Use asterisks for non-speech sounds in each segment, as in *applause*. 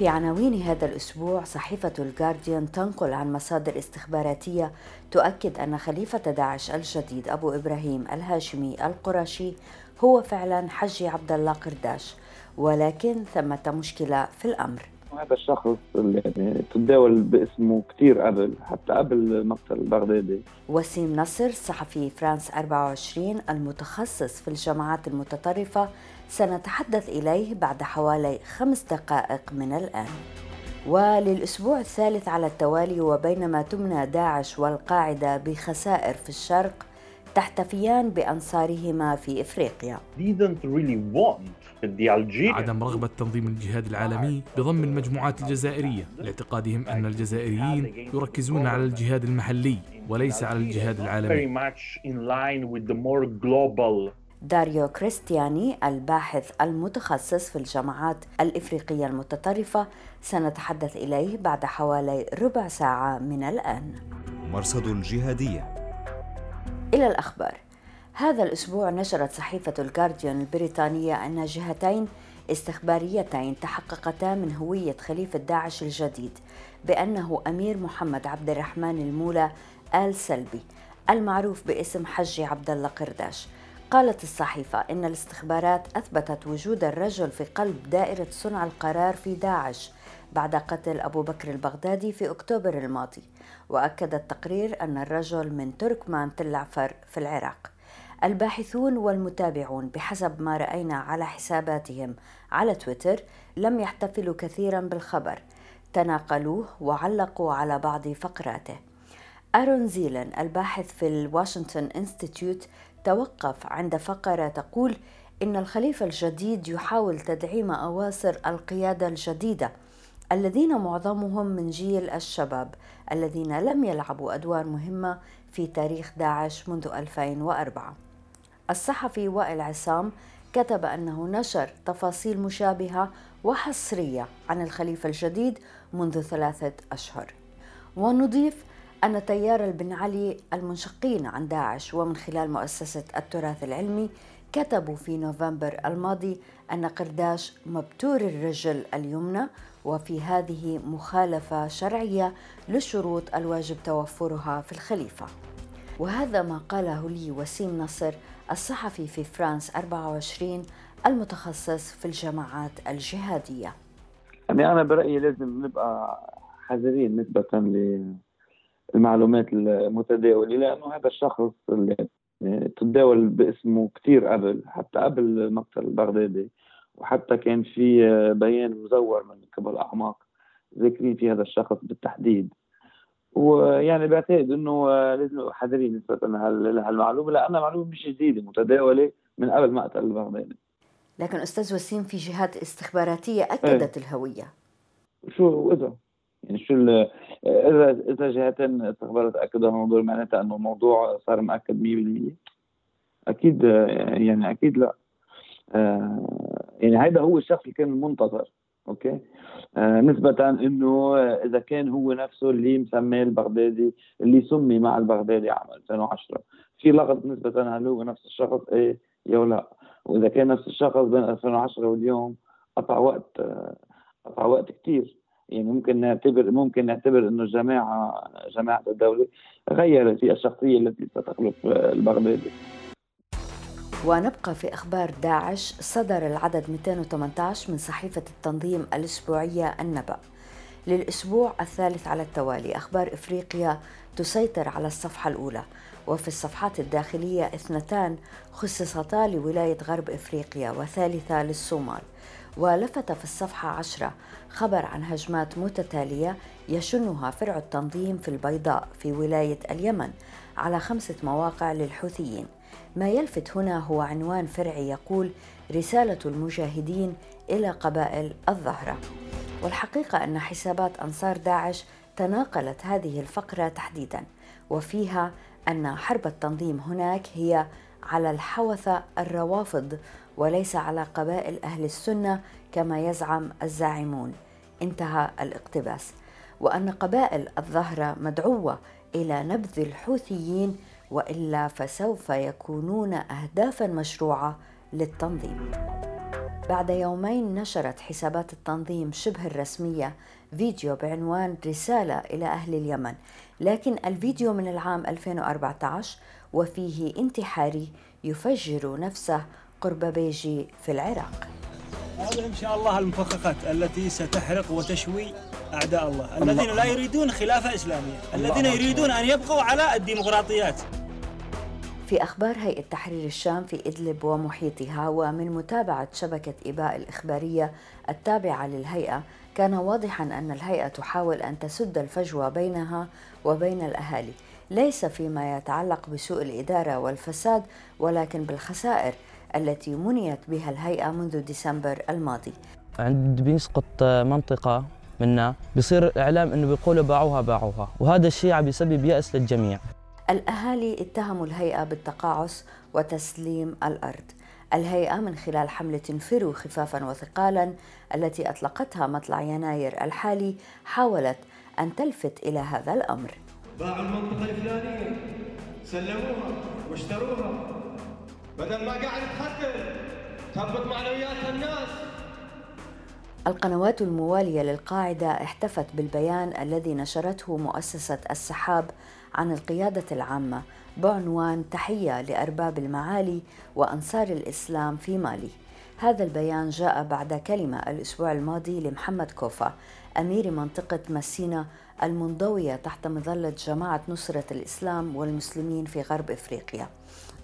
في عناوين هذا الأسبوع صحيفة الجارديان تنقل عن مصادر استخباراتية تؤكد أن خليفة داعش الجديد أبو إبراهيم الهاشمي القرشي هو فعلا حجي عبد الله قرداش ولكن ثمة مشكلة في الأمر. هذا الشخص اللي يعني تداول باسمه كثير قبل حتى قبل مقتل البغدادي. وسيم نصر صحفي فرانس 24 المتخصص في الجماعات المتطرفة سنتحدث إليه بعد حوالي خمس دقائق من الآن. وللأسبوع الثالث على التوالي وبينما تمنى داعش والقاعدة بخسائر في الشرق تحتفيان بأنصارهما في إفريقيا. عدم رغبة تنظيم الجهاد العالمي بضم المجموعات الجزائرية لاعتقادهم أن الجزائريين يركزون على الجهاد المحلي وليس على الجهاد العالمي. داريو كريستياني الباحث المتخصص في الجماعات الإفريقية المتطرفة سنتحدث إليه بعد حوالي ربع ساعة من الآن. مرصد الجهادية إلى الأخبار. هذا الأسبوع نشرت صحيفة الجارديان البريطانية أن جهتين استخباريتين تحققتا من هوية خليفة داعش الجديد بأنه أمير محمد عبد الرحمن المولى آل سلبي المعروف باسم حجي عبد الله قرداش. قالت الصحيفة إن الاستخبارات أثبتت وجود الرجل في قلب دائرة صنع القرار في داعش بعد قتل أبو بكر البغدادي في أكتوبر الماضي وأكد التقرير أن الرجل من تركمان تل عفر في العراق. الباحثون والمتابعون بحسب ما رأينا على حساباتهم على تويتر لم يحتفلوا كثيرا بالخبر تناقلوه وعلقوا على بعض فقراته. أرون زيلن الباحث في الواشنطن إنستيتيوت توقف عند فقرة تقول إن الخليفة الجديد يحاول تدعيم أواصر القيادة الجديدة الذين معظمهم من جيل الشباب الذين لم يلعبوا أدوار مهمة في تاريخ داعش منذ 2004 الصحفي وائل عصام كتب أنه نشر تفاصيل مشابهة وحصرية عن الخليفة الجديد منذ ثلاثة أشهر. ونضيف أن تيار البن علي المنشقين عن داعش ومن خلال مؤسسة التراث العلمي كتبوا في نوفمبر الماضي أن قرداش مبتور الرجل اليمنى وفي هذه مخالفة شرعية للشروط الواجب توفرها في الخليفة. وهذا ما قاله لي وسيم نصر الصحفي في فرانس 24 المتخصص في الجماعات الجهادية. يعني أنا برأيي لازم نبقى حذرين نسبة للمعلومات المتداولة لأنه هذا الشخص اللي تداول باسمه كثير قبل حتى قبل مقتل البغدادي. وحتى كان في بيان مزور من قبل أعماق ذاكرين في هذا الشخص بالتحديد. ويعني بعتقد إنه لازم حذرين نسبة لهالمعلومة لأنها معلومة مش جديدة متداولة من قبل مقتل البغدادي. لكن أستاذ وسيم في جهات استخباراتية أكدت إيه؟ الهوية. شو إذا يعني شو اذا إذا جهتين استخبارات اكدوا الموضوع معناتها إنه الموضوع صار مؤكد 100% أكيد يعني أكيد لا. آه يعني هذا هو الشخص اللي كان المنتظر أوكي؟ آه نسبة إنه إذا كان هو نفسه اللي مسميه البغدادي اللي سمي مع البغدادي عام 2010 في لغط نسبة هل هو نفس الشخص؟ إيه يا لا وإذا كان نفس الشخص بين 2010 واليوم قطع وقت آه قطع وقت كثير ممكن نعتبر ممكن نعتبر إنه الجماعه جماعة الدولة غيرت في الشخصية التي ستخلف البغدادي ونبقى في أخبار داعش. صدر العدد 218 من صحيفة التنظيم الأسبوعية النبأ. للأسبوع الثالث على التوالي أخبار إفريقيا تسيطر على الصفحة الأولى. وفي الصفحات الداخلية اثنتان خصصتا لولاية غرب إفريقيا وثالثة للصومال. ولفت في الصفحة عشرة خبر عن هجمات متتالية يشنها فرع التنظيم في البيضاء في ولاية اليمن على خمسة مواقع للحوثيين. ما يلفت هنا هو عنوان فرعي يقول رسالة المجاهدين إلى قبائل الظهرة والحقيقة أن حسابات أنصار داعش تناقلت هذه الفقرة تحديدا وفيها أن حرب التنظيم هناك هي على الحوثة الروافض وليس على قبائل أهل السنة كما يزعم الزاعمون. انتهى الاقتباس. وأن قبائل الظهر مدعوة إلى نبذ الحوثيين وإلا فسوف يكونون اهدافا مشروعة للتنظيم. بعد يومين نشرت حسابات التنظيم شبه الرسمية فيديو بعنوان رسالة إلى أهل اليمن لكن الفيديو من العام 2014 وفيه انتحاري يفجر نفسه قرب بيجي في العراق. هذه إن شاء الله المفخخات التي ستحرق وتشوي أعداء الله الذين لا يريدون خلافه إسلامية الذين يريدون أن يبقوا على الديمقراطيات. في أخبار هيئة تحرير الشام في إدلب ومحيطها ومن متابعة شبكة إباء الإخبارية التابعة للهيئة كان واضحا أن الهيئة تحاول أن تسد الفجوة بينها وبين الأهالي. ليس فيما يتعلق بسوء الإدارة والفساد ولكن بالخسائر التي منيت بها الهيئة منذ ديسمبر الماضي. عند بيسقط منطقة منا بصير الإعلام أنه بيقولوا باعوها باعوها. وهذا الشيء عم يسبب يأس للجميع. الأهالي اتهموا الهيئة بالتقاعس وتسليم الأرض. الهيئة من خلال حملة انفروا خفافا وثقالا التي أطلقتها مطلع يناير الحالي حاولت أن تلفت إلى هذا الأمر. باعوا المنطقة الفلانية سلموها واشتروها. بدل ما قاعد تخدم تهبط معنويات الناس. القنوات الموالية للقاعدة احتفت بالبيان الذي نشرته مؤسسة السحاب عن القيادة العامة بعنوان تحية لأرباب المعالي وأنصار الإسلام في مالي. هذا البيان جاء بعد كلمة الأسبوع الماضي لمحمد كوفا أمير منطقة مسينا المنضوية تحت مظلة جماعة نصرة الإسلام والمسلمين في غرب إفريقيا.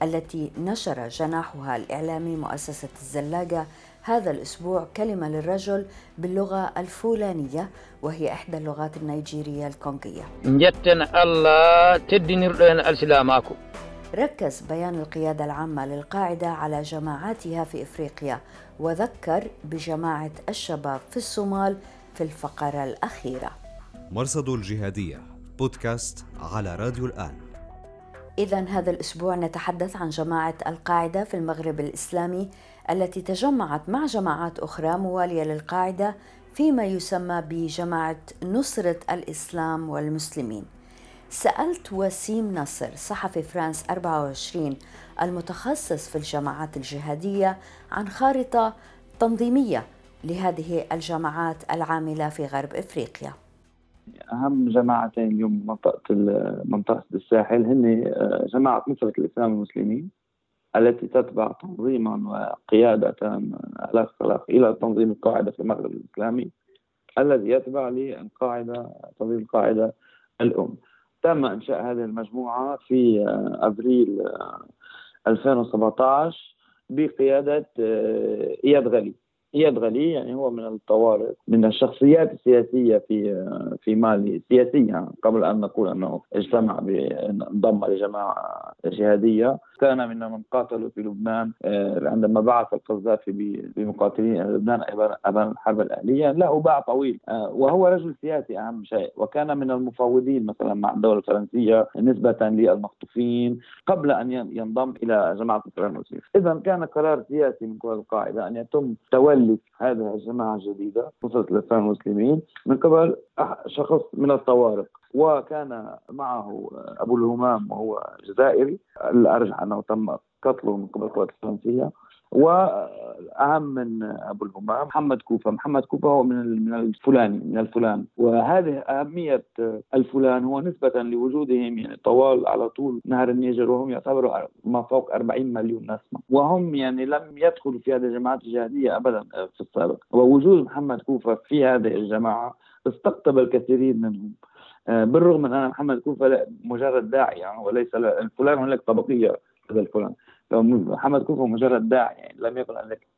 التي نشر جناحها الإعلامي مؤسسة الزلاقة هذا الأسبوع كلمة للرجل باللغة الفولانية وهي إحدى اللغات النيجيرية الكونغية. الله تدني السلاماكو ركز بيان القيادة العامة للقاعدة على جماعاتها في إفريقيا وذكر بجماعة الشباب في الصومال في الفقرة الأخيرة. مرصد الجهادية بودكاست على راديو الآن. إذا هذا الأسبوع نتحدث عن جماعة القاعدة في المغرب الإسلامي التي تجمعت مع جماعات أخرى موالية للقاعدة فيما يسمى بجماعة نصرة الإسلام والمسلمين. سألت وسيم نصر صحفي فرانس 24 المتخصص في الجماعات الجهادية عن خارطة تنظيمية لهذه الجماعات العاملة في غرب إفريقيا. أهم جماعتين اليوم منطقة منطقة الساحل هن آه، جماعة نصرة الإسلام والمسلمين التي تتبع تنظيما وقيادة على اختلاف إلى تنظيم القاعدة في المغرب الإسلامي الذي يتبع للقاعدة تنظيم القاعدة الأم. تم إنشاء هذه المجموعة في أبريل 2017 بقيادة آه، إياد غلي اياد غلي يعني هو من الطوارئ من الشخصيات السياسية في في مالي سياسية قبل أن نقول أنه اجتمع انضم لجماعة جهادية. كان من من قاتلوا في لبنان آه، عندما بعث القذافي بمقاتلين لبنان ابان الحرب الأهلية. له باع طويل آه، وهو رجل سياسي أهم شيء. وكان من المفاوضين مثلا مع الدولة الفرنسية نسبة للمخطوفين قبل أن ينضم إلى جماعة المسلمين اذا كان قرار سياسي من قبل القاعدة أن يتم تولي تؤلف هذه الجماعة الجديدة نصرة الإسلام المسلمين. من قبل شخص من الطوارق وكان معه أبو الهمام وهو جزائري. الأرجح أنه تم قتله من قبل القوات الفرنسية وأهم من أبو الهمام محمد كوفة، محمد كوفة هو من من الفلاني من الفلان. وهذه أهمية الفلان هو نسبة لوجودهم يعني طوال على طول نهر النيجر وهم يعتبروا ما فوق 40 مليون نسمة. وهم يعني لم يدخلوا في هذه الجماعات الجهادية ابدا في السابق. ووجود محمد كوفة في هذه الجماعة استقطب الكثيرين منهم. بالرغم من أن محمد كوفة مجرد داعيه يعني وليس الفلان هناك طبقية هذا الفلان. محمد كوفو مجرد داعي يعني لم يكن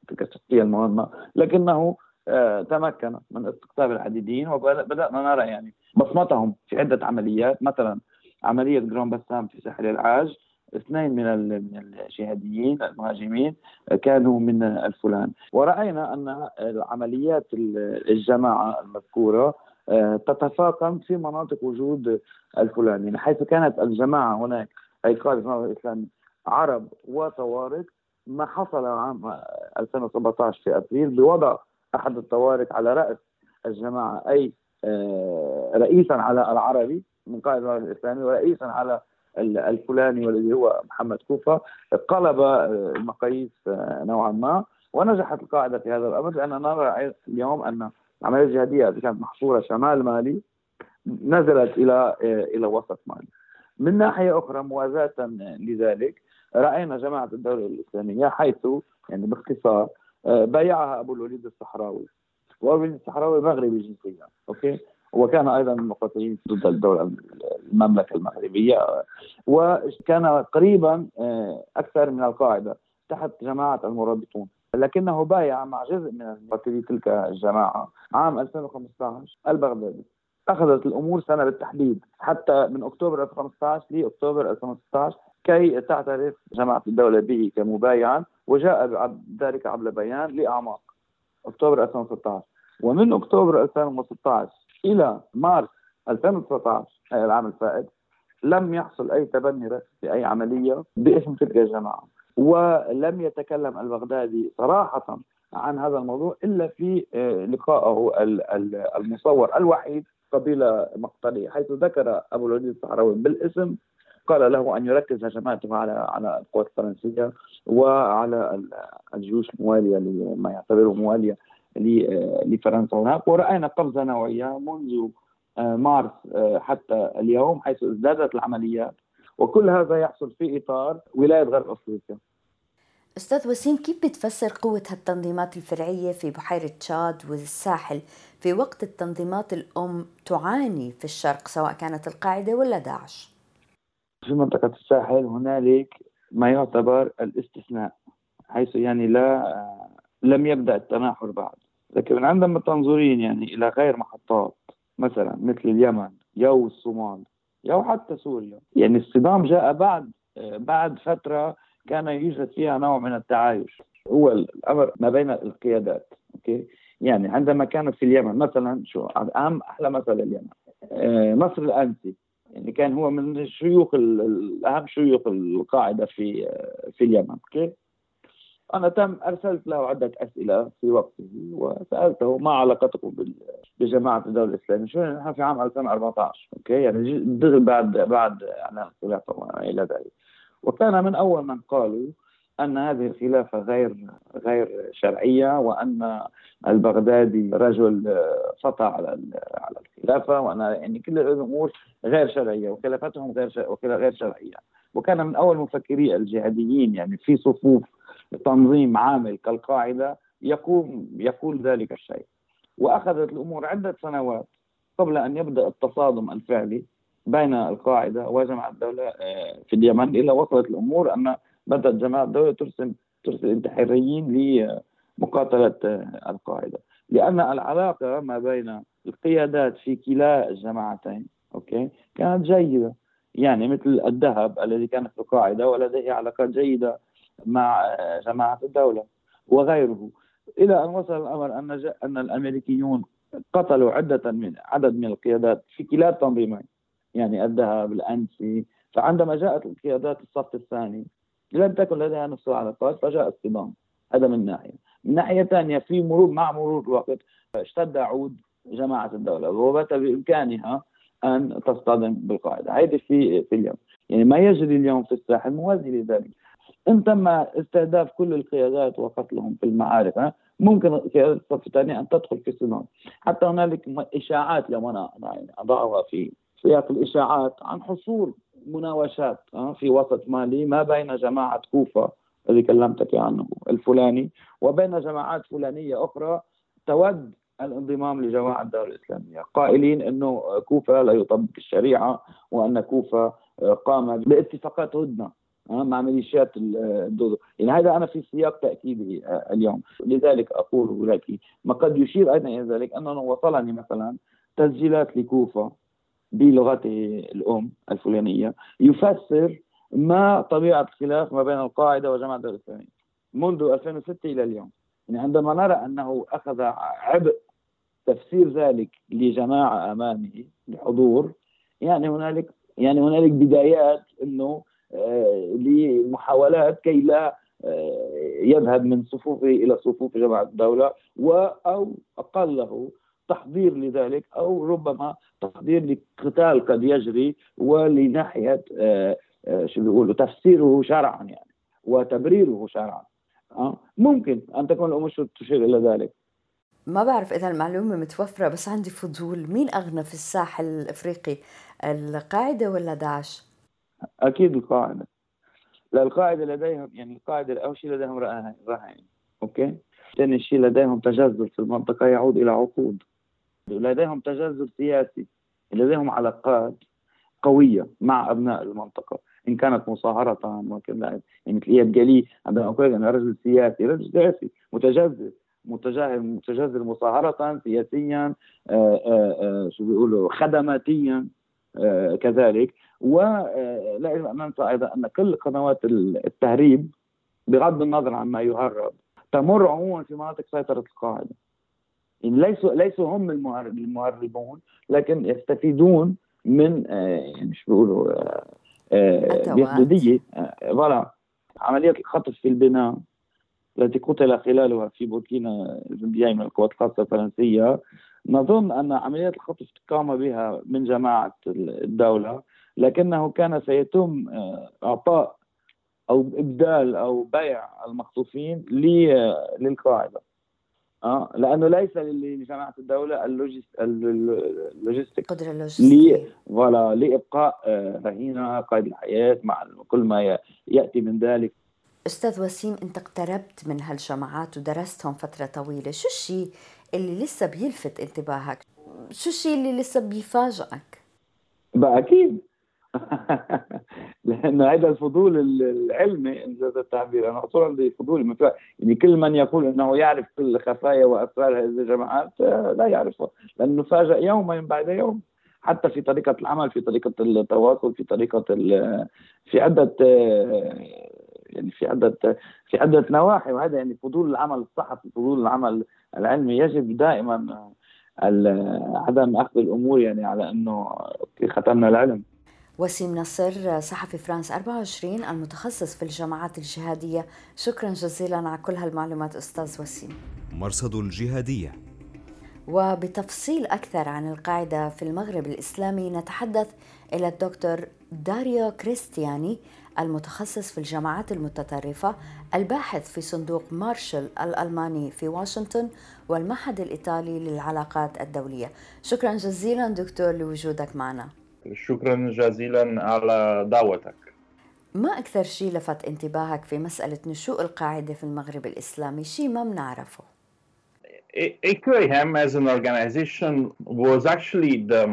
تلك الشخصيه المهمة لكنه آه، تمكن من استقطاب الحديديين وبدانا نرى يعني بصمتهم في عدة عمليات مثلا عملية جرون بسام في ساحل العاج اثنين من من الجهاديين المهاجمين كانوا من الفلان. ورأينا أن عمليات الجماعة المذكورة تتفاقم في مناطق وجود الفلاني يعني حيث كانت الجماعة هناك أي قادة الإسلامي عرب وطوارق ما حصل عام 2017 في أبريل بوضع أحد الطوارق على رأس الجماعة أي آه، رئيسا على العربي من قائد الإسلامي ورئيسا على الفلاني والذي هو محمد كوفة. قلب آه، المقاييس آه، نوعا ما. ونجحت القاعدة في هذا الأمر لأننا نرى اليوم أن العملية الجهادية التي كانت محصورة شمال مالي نزلت إلى إلى وسط مالي. من ناحية أخرى موازاة لذلك رأينا جماعة الدولة الإسلامية حيث يعني باختصار بايعها أبو الوليد الصحراوي. وأبو الوليد الصحراوي مغربي جنسيا أوكي؟ وكان أيضا من المقاتلين ضد الدولة المملكة المغربية وكان قريبا آه، أكثر من القاعدة تحت جماعة المرابطون. لكنه بايع مع جزء من مقاتلي تلك الجماعة عام 2015 البغدادي أخذت الأمور سنة بالتحديد حتى من أكتوبر 2015 لأكتوبر 2016 كي تعترف جماعة الدولة به كمبايعا وجاء ذلك عبر بيان لأعماق. أكتوبر 2016 ومن أكتوبر 2016 إلى مارس 2019 أي العام الفائت لم يحصل أي تبني رسمي في أي عملية باسم تلك الجماعة. ولم يتكلم البغدادي صراحة عن هذا الموضوع إلا في آه، لقائه المصور الوحيد قبيلة مقتليه حيث ذكر أبو الوليد الصحراوي بالاسم قال له أن يركز هجماته على على القوات الفرنسية وعلى الجيوش الموالية لما يعتبره موالية لفرنسا هناك. ورأينا قفزة نوعية منذ آه، مارس آه، حتى اليوم حيث ازدادت العمليات. وكل هذا يحصل في إطار ولاية غرب أفريقيا. أستاذ وسيم كيف بتفسر قوة هالتنظيمات الفرعية في بحيرة تشاد والساحل في وقت التنظيمات الأم تعاني في الشرق سواء كانت القاعدة ولا داعش؟ في منطقة الساحل هنالك ما يعتبر الاستثناء حيث يعني لا لم يبدأ التناحر بعد. لكن عندما تنظرين يعني إلى غير محطات مثلا مثل اليمن أو الصومال أو حتى سوريا يعني الصدام جاء بعد بعد فترة كان يوجد فيها نوع من التعايش. هو الأمر ما بين القيادات أوكي؟ يعني عندما كانت في اليمن مثلا شو أهم أحلى مثل اليمن؟ آه، نصر الأنسي. يعني كان هو من الشيوخ الأهم شيوخ القاعدة في في اليمن okay؟ أنا تم أرسلت له عدة أسئلة في وقته وسألته ما علاقتكم بجماعة الدولة الإسلامية؟ شو نحن في عام 2014 okay؟ يعني بعد بعد إعلان الخلافة وما إلى ذلك. وكان من أول من قالوا أن هذه الخلافة غير غير شرعية وأن البغدادي رجل سطع على على الخلافة وأن يعني كل الأمور غير شرعية وخلافتهم غير غير شرعية. وكان من أول مفكري الجهاديين يعني في صفوف تنظيم عامل كالقاعدة يقوم يقول ذلك الشيء. وأخذت الأمور عدة سنوات قبل أن يبدأ التصادم الفعلي بين القاعدة وجماعة الدولة آه، في اليمن إلى وصلت الأمور أن بدات جماعة الدولة ترسل ترسل انتحاريين لمقاتلة آه، القاعدة. لأن العلاقة ما بين القيادات في كلا الجماعتين أوكي؟ كانت جيدة. يعني مثل الذهب الذي كان في القاعدة ولديه علاقات جيدة مع جماعة الدولة وغيره. إلى أن وصل الأمر أن أن الأمريكيون قتلوا عدة من عدد من القيادات في كلا التنظيمين يعني الذهب الأنسي. فعندما جاءت القيادات الصف الثاني لم تكن لديها نفس العلاقات فجاء الصدام هذا من ناحية. من ناحية ثانية في مرور مع مرور الوقت اشتد عود جماعة الدولة وبات بإمكانها أن تصطدم بالقاعدة. هذه في في اليوم. يعني ما يجري اليوم في الساحل موازي لذلك. إن تم استهداف كل القيادات وقتلهم في المعارك ممكن قيادة الصف الثاني أن تدخل في صدام حتى هنالك إشاعات لو أنا يعني أضعها في سياق الإشاعات عن حصول مناوشات في وسط مالي ما بين جماعة كوفه الذي كلمتك عنه الفلاني وبين جماعات فلانية أخرى تود الانضمام لجماعة الدولة الإسلامية قائلين إنه كوفه لا يطبق الشريعة وأن كوفه قامت باتفاقات هدنة مع ميليشيات الدودو يعني هذا أنا في سياق تأكيدي آه، اليوم. لذلك أقول لك ما قد يشير أيضا إلى ذلك أنه وصلني مثلا تسجيلات لكوفة بلغته الأم الفلانية يفسر ما طبيعة الخلاف ما بين القاعدة وجماعة الدولة الإسلامية منذ 2006 إلى اليوم. يعني عندما نرى أنه أخذ عبء تفسير ذلك لجماعة أمامه لحضور يعني هنالك يعني هنالك بدايات إنه آه، لمحاولات كي لا آه، يذهب من صفوفه إلى صفوف جماعة الدولة و أو أقله تحضير لذلك أو ربما تحضير لقتال قد يجري ولناحيه آه، شو بيقولوا تفسيره شرعا يعني وتبريره شرعا. ممكن أن تكون الأمور تشير إلى ذلك. ما بعرف إذا المعلومة متوفرة بس عندي فضول. مين أغنى في الساحل الأفريقي القاعدة ولا داعش؟ أكيد القاعدة. لا القاعدة لديهم يعني القاعدة أول شيء لديهم رهائن أوكي؟ ثاني شيء لديهم تجذر في المنطقة يعود إلى عقود. لديهم تجذر سياسي لديهم علاقات قوية مع أبناء المنطقة. إن كانت مصاهرة ممكن يعني مثل إياد جالي عندما أقول أنا رجل سياسي رجل سياسي متجذر متجاهل متجذر مصاهرة سياسيا آه، آه، آه، شو بيقولوا خدماتيا كذلك. ولا يجب ان ننسى أيضا أن كل قنوات التهريب بغض النظر عن ما يهرب تمر عموما في مناطق سيطرة القاعدة. يعني ليسوا ليسوا هم المهربون لكن يستفيدون من يعني شو بيقولوا بحدوديه فوالا عملية الخطف في البناء التي قتل خلالها في بوركينا جنديين من القوات الخاصة الفرنسية. نظن أن عمليات الخطف قام بها من جماعة الدولة لكنه كان سيتم آه، إعطاء أو إبدال أو بيع المخطوفين للقاعدة. آه لأنه ليس لجماعه الدولة ال logistique القدره اللوجستيه voilà لإبقاء آه، رهينه قيد الحياة مع كل ما يأتي من ذلك. أستاذ وسيم أنت اقتربت من هالجماعات ودرستهم فترة طويلة. شو الشيء اللي لسه بيلفت انتباهك؟ شو الشيء اللي لسه بيفاجئك؟ بقى أكيد. *laughs* لأنه هذا الفضول العلمي انجاز التعبير. أنا أصلا عندي فضول. يعني كل من يقول إنه يعرف كل خفايا وأسرار هذه الجماعات آه، لا يعرفها. لأنه فاجأ يوما بعد يوم. حتى في طريقة العمل في طريقة التواصل في طريقة في عدة آه، يعني في عدة في عدة نواحي. وهذا يعني فضول العمل الصحفي فضول العمل العلمي. يجب دائما عدم أخذ الأمور يعني على إنه ختمنا العلم. وسيم نصر صحفي فرانس 24 المتخصص في الجماعات الجهادية. شكرا جزيلا على كل هالمعلومات أستاذ وسيم. مرصد الجهادية. وبتفصيل أكثر عن القاعدة في المغرب الإسلامي نتحدث إلى الدكتور داريو كريستياني المتخصص في الجماعات المتطرفة الباحث في صندوق مارشال الألماني في واشنطن والمعهد الإيطالي للعلاقات الدولية. شكرا جزيلا دكتور لوجودك معنا. شكرا جزيلا على دعوتك. ما أكثر شيء لفت انتباهك في مسألة نشوء القاعدة في المغرب الإسلامي؟ شيء ما بنعرفه AQAM as an organization was actually the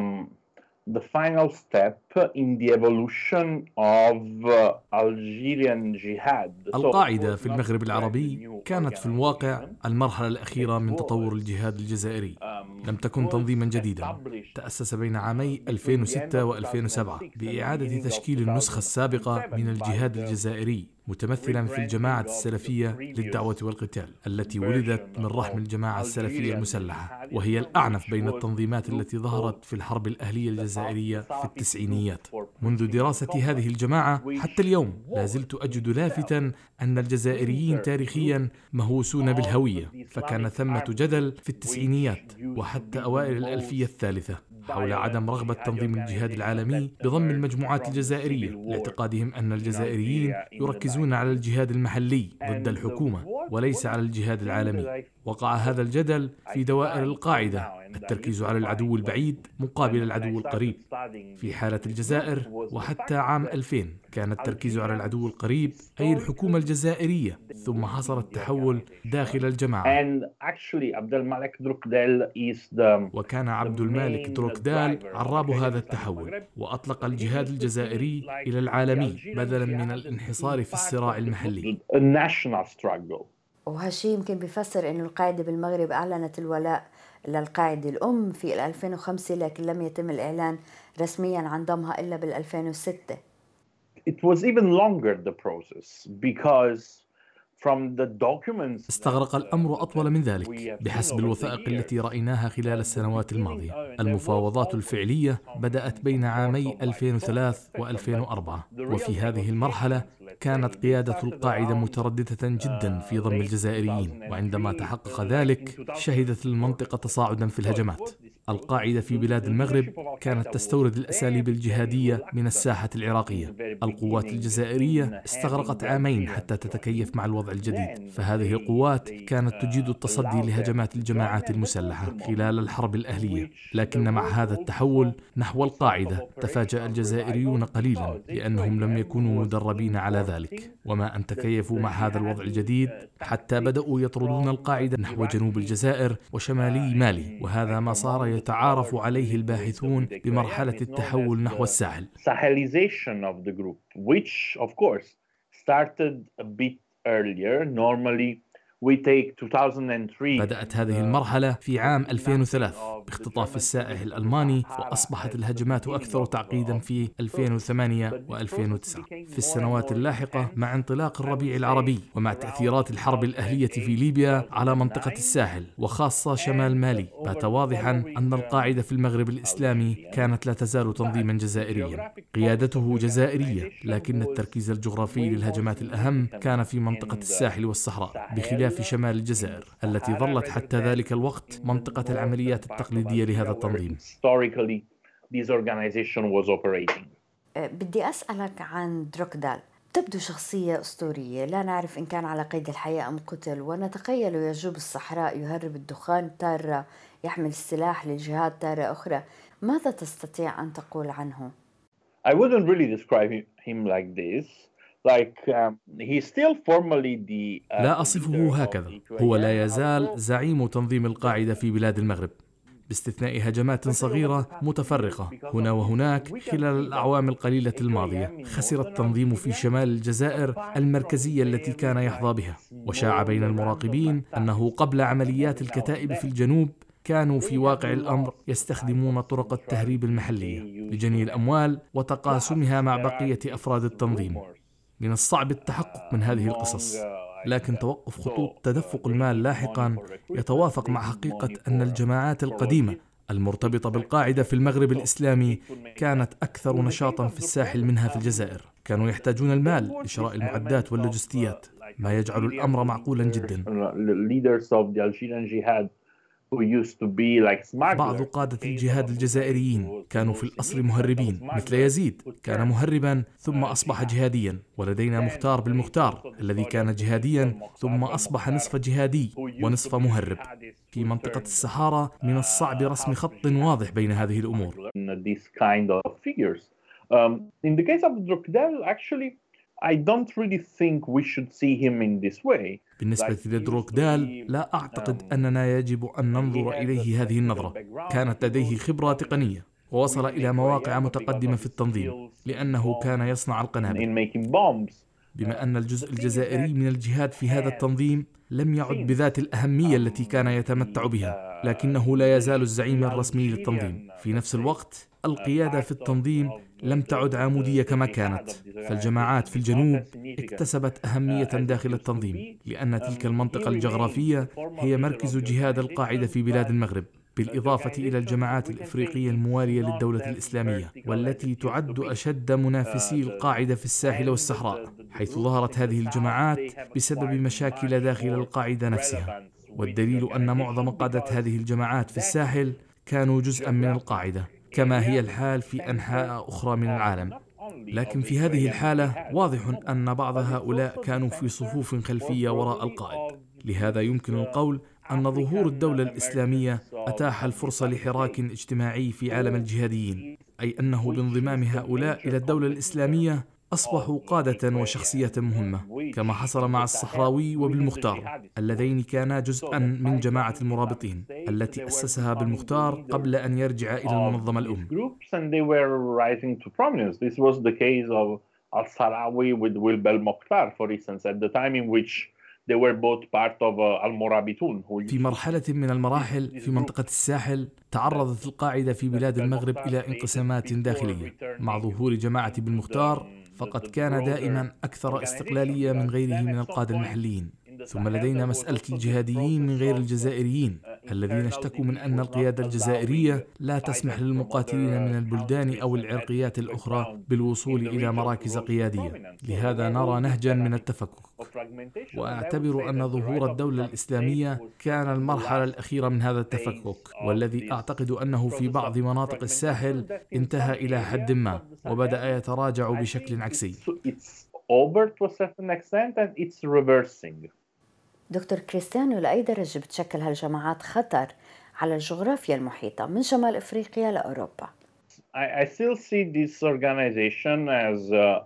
the final step in the evolution of uh, Algerian jihad. القاعدة في المغرب العربي كانت في الواقع المرحلة الأخيرة من تطور الجهاد الجزائري. um, لم تكن تنظيما جديدا. تأسس بين عامي 2006 و2007 بإعادة تشكيل النسخة السابقة من الجهاد الجزائري. متمثلا في الجماعة السلفية للدعوة والقتال التي ولدت من رحم الجماعة السلفية المسلحة وهي الأعنف بين التنظيمات التي ظهرت في الحرب الأهلية الجزائرية في التسعينيات. منذ دراسة هذه الجماعة حتى اليوم لا زلت أجد لافتا أن الجزائريين تاريخيا مهووسون بالهوية فكان ثمة جدل في التسعينيات وحتى أوائل الألفية الثالثة. حول عدم رغبة تنظيم الجهاد العالمي بضم المجموعات الجزائرية. لاعتقادهم أن الجزائريين يركزون على الجهاد المحلي ضد الحكومة وليس على الجهاد العالمي. وقع هذا الجدل في دوائر القاعدة. التركيز على العدو البعيد مقابل العدو القريب. في حالة الجزائر وحتى عام 2000 كان التركيز على العدو القريب أي الحكومة الجزائرية. ثم حصل التحول داخل الجماعة. وكان عبد المالك دروكدال عراب هذا التحول. وأطلق الجهاد الجزائري إلى العالمي بدلا من الانحصار في الصراع المحلي. وهالشيء يمكن بيفسر إنه القاعده بالمغرب أعلنت الولاء للقاعده الأم في 2005 لكن لم يتم الإعلان رسميا عن ضمها إلا بال 2006 It was even longer the process because استغرق الأمر أطول من ذلك بحسب الوثائق التي رأيناها خلال السنوات الماضية. المفاوضات الفعلية بدأت بين عامي 2003 و2004 وفي هذه المرحلة كانت قيادة القاعدة مترددة جدا في ضم الجزائريين. وعندما تحقق ذلك شهدت المنطقة تصاعدا في الهجمات. القاعدة في بلاد المغرب كانت تستورد الأساليب الجهادية من الساحة العراقية. القوات الجزائرية استغرقت عامين حتى تتكيف مع الوضع الجديد. فهذه القوات كانت تجيد التصدي لهجمات الجماعات المسلحة خلال الحرب الأهلية. لكن مع هذا التحول نحو القاعدة تفاجأ الجزائريون قليلا لأنهم لم يكونوا مدربين على ذلك. وما أن تكيفوا مع هذا الوضع الجديد حتى بدأوا يطردون القاعدة نحو جنوب الجزائر وشمالي مالي. وهذا ما صار يتعارف عليه الباحثون بمرحلة التحول نحو الساحل which of course started a bit earlier normally بدأت هذه المرحلة في عام 2003 باختطاف السائح الألماني وأصبحت الهجمات أكثر تعقيدا في 2008 و2009 في السنوات اللاحقة مع انطلاق الربيع العربي ومع تأثيرات الحرب الأهلية في ليبيا على منطقة الساحل وخاصة شمال مالي. بات واضحا أن القاعدة في المغرب الإسلامي كانت لا تزال تنظيما جزائريا. قيادته جزائرية لكن التركيز الجغرافي للهجمات الأهم كان في منطقة الساحل والصحراء. بخلاف في شمال الجزائر التي ظلت حتى ذلك الوقت منطقة العمليات التقليدية لهذا التنظيم. أه، بدي أسألك عن دروكدال. تبدو شخصية أسطورية لا نعرف إن كان على قيد الحياة أم قتل ونتخيل يجوب الصحراء يهرب الدخان تارة يحمل السلاح للجهاد تارة أخرى. ماذا تستطيع أن تقول عنه؟ I wouldn't really describe him like this. لا أصفه هكذا. هو لا يزال زعيم تنظيم القاعدة في بلاد المغرب باستثناء هجمات صغيرة متفرقة هنا وهناك خلال الأعوام القليلة الماضية خسر التنظيم في شمال الجزائر المركزية التي كان يحظى بها. وشاع بين المراقبين أنه قبل عمليات الكتائب في الجنوب كانوا في واقع الأمر يستخدمون طرق التهريب المحلية لجني الأموال وتقاسمها مع بقية أفراد التنظيم. من الصعب التحقق من هذه القصص. لكن توقف خطوط تدفق المال لاحقا يتوافق مع حقيقة أن الجماعات القديمة المرتبطة بالقاعدة في المغرب الإسلامي كانت أكثر نشاطا في الساحل منها في الجزائر. كانوا يحتاجون المال لشراء المعدات واللوجستيات ما يجعل الأمر معقولا جدا. بعض قادة الجهاد الجزائريين كانوا في الأصل مهربين مثل يزيد كان مهربا ثم أصبح جهاديا. ولدينا مختار بالمختار الذي كان جهاديا ثم أصبح نصف جهادي ونصف مهرب. في منطقة السحارة من الصعب رسم خط واضح بين هذه الأمور. Um, in the case of Drukdel, actually, I don't really think we should see him in this way. بالنسبة لدروكدال لا أعتقد أننا يجب أن ننظر إليه هذه النظرة. كانت لديه خبرة تقنية. ووصل إلى مواقع متقدمة في التنظيم لأنه كان يصنع القنابل. بما أن الجزء الجزائري من الجهاد في هذا التنظيم لم يعد بذات الأهمية التي كان يتمتع بها لكنه لا يزال الزعيم الرسمي للتنظيم. في نفس الوقت القيادة في التنظيم لم تعد عمودية كما كانت. فالجماعات في الجنوب اكتسبت أهمية داخل التنظيم لأن تلك المنطقة الجغرافية هي مركز جهاد القاعدة في بلاد المغرب بالإضافة إلى الجماعات الإفريقية الموالية للدولة الإسلامية والتي تعد أشد منافسي القاعدة في الساحل والصحراء حيث ظهرت هذه الجماعات بسبب مشاكل داخل القاعدة نفسها. والدليل أن معظم قادة هذه الجماعات في الساحل كانوا جزءا من القاعدة. كما هي الحال في أنحاء أخرى من العالم. لكن في هذه الحالة واضح أن بعض هؤلاء كانوا في صفوف خلفية وراء القائد. لهذا يمكن القول أن ظهور الدولة الإسلامية أتاح الفرصة لحراك اجتماعي في عالم الجهاديين أي أنه بانضمام هؤلاء إلى الدولة الإسلامية أصبحوا قادة وشخصية مهمة كما حصل مع الصحراوي وبالمختار اللذين كانا جزءا من جماعة المرابطين التي أسسها بالمختار قبل أن يرجع إلى المنظمة الأم. al-Sarawi with Wilbel Mokhtar, for instance, at the time in which they were both part of uh. في مرحلة من المراحل في منطقة الساحل تعرضت القاعدة في بلاد المغرب إلى انقسامات داخلية مع ظهور جماعة بالمختار فقد كان دائما أكثر استقلالية من غيره من القادة المحليين. ثم لدينا مسألة الجهاديين من غير الجزائريين. الذين اشتكوا من أن القيادة الجزائرية لا تسمح للمقاتلين من البلدان أو العرقيات الأخرى بالوصول إلى مراكز قيادية. لهذا نرى نهجا من التفكك. وأعتبر أن ظهور الدولة الإسلامية كان المرحلة الأخيرة من هذا التفكك. والذي أعتقد أنه في بعض مناطق الساحل انتهى إلى حد ما وبدأ يتراجع بشكل عكسي. دكتور كريستيانو لأي درجة بتشكل هالجماعات خطر على الجغرافيا المحيطة من شمال إفريقيا لأوروبا؟ I, still see this organization as uh,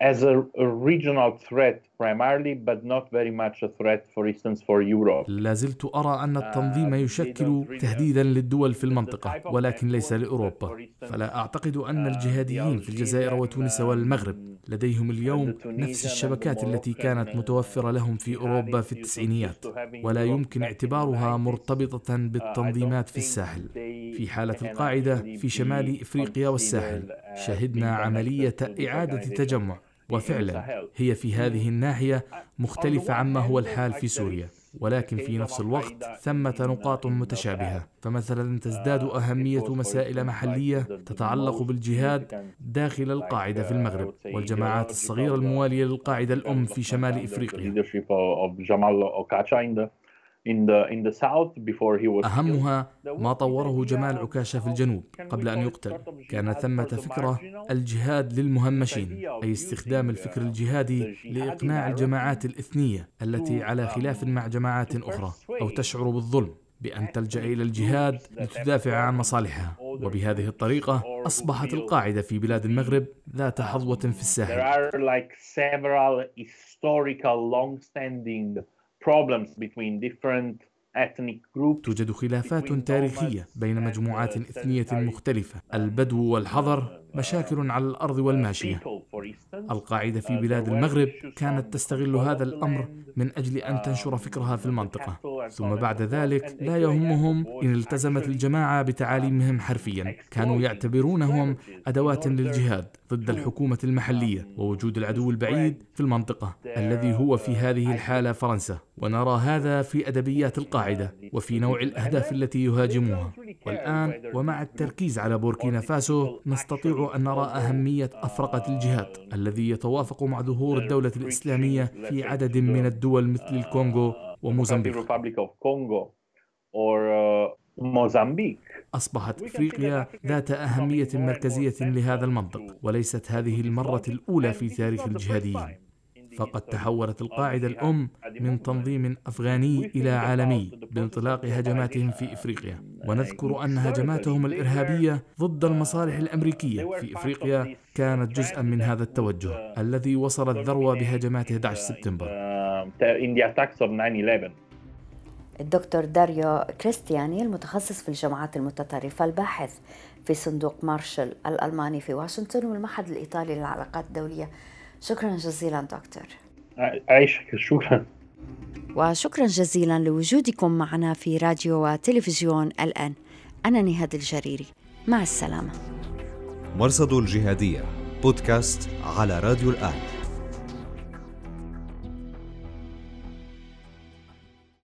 as a, a, regional threat primarily, but not very much a threat, for instance, for Europe. لا زلت أرى أن التنظيم يشكل تهديدا للدول في المنطقة ولكن ليس لأوروبا. فلا أعتقد أن الجهاديين في الجزائر وتونس والمغرب لديهم اليوم نفس الشبكات التي كانت متوفرة لهم في أوروبا في التسعينيات. ولا يمكن اعتبارها مرتبطة بالتنظيمات في الساحل. في حالة القاعدة في شمال إفريقيا والساحل. شهدنا عملية إعادة تجمع وفعلا هي في هذه الناحية مختلفة عما هو الحال في سوريا ولكن في نفس الوقت ثمة نقاط متشابهة. فمثلا تزداد أهمية مسائل محلية تتعلق بالجهاد داخل القاعدة في المغرب والجماعات الصغيرة الموالية للقاعدة الأم في شمال إفريقيا. أهمها ما طوره جمال عكاشة في الجنوب قبل أن يقتل. كان ثمة فكرة الجهاد للمهمشين أي استخدام الفكر الجهادي لإقناع الجماعات الإثنية التي على خلاف مع جماعات أخرى أو تشعر بالظلم بأن تلجأ إلى الجهاد لتدافع عن مصالحها. وبهذه الطريقة أصبحت القاعدة في بلاد المغرب ذات حظوة في الساحل. توجد خلافات تاريخية بين مجموعات إثنية مختلفة البدو والحضر مشاكل على الأرض والماشية. القاعدة في بلاد المغرب كانت تستغل هذا الأمر من أجل أن تنشر فكرها في المنطقة. ثم بعد ذلك لا يهمهم إن التزمت الجماعة بتعاليمهم حرفيا. كانوا يعتبرونهم أدوات للجهاد ضد الحكومة المحلية ووجود العدو البعيد في المنطقة الذي هو في هذه الحالة فرنسا. ونرى هذا في أدبيات القاعدة وفي نوع الأهداف التي يهاجموها. والآن ومع التركيز على بوركينا فاسو نستطيع أن نرى أهمية أفرقة الجهاد الذي يتوافق مع ظهور الدولة الإسلامية في عدد من الدول مثل الكونغو وموزمبيق. موزمبيق أصبحت إفريقيا ذات أهمية مركزية لهذا المنطق وليست هذه المرة الأولى في تاريخ الجهاديين. فقد تحولت القاعدة الأم من تنظيم أفغاني إلى عالمي بانطلاق هجماتهم في إفريقيا. ونذكر أن هجماتهم الإرهابية ضد المصالح الأمريكية في إفريقيا كانت جزءا من هذا التوجه الذي وصل الذروة بهجمات 11 سبتمبر. الدكتور داريو كريستياني المتخصص في الجماعات المتطرفة الباحث في صندوق مارشال الألماني في واشنطن والمعهد الإيطالي للعلاقات الدولية شكرا جزيلا دكتور. عيشك شكرا. وشكرا جزيلا لوجودكم معنا في راديو وتلفزيون الآن أنا نهاد الجريري. مع السلامة. مرصد الجهادية بودكاست على راديو الآن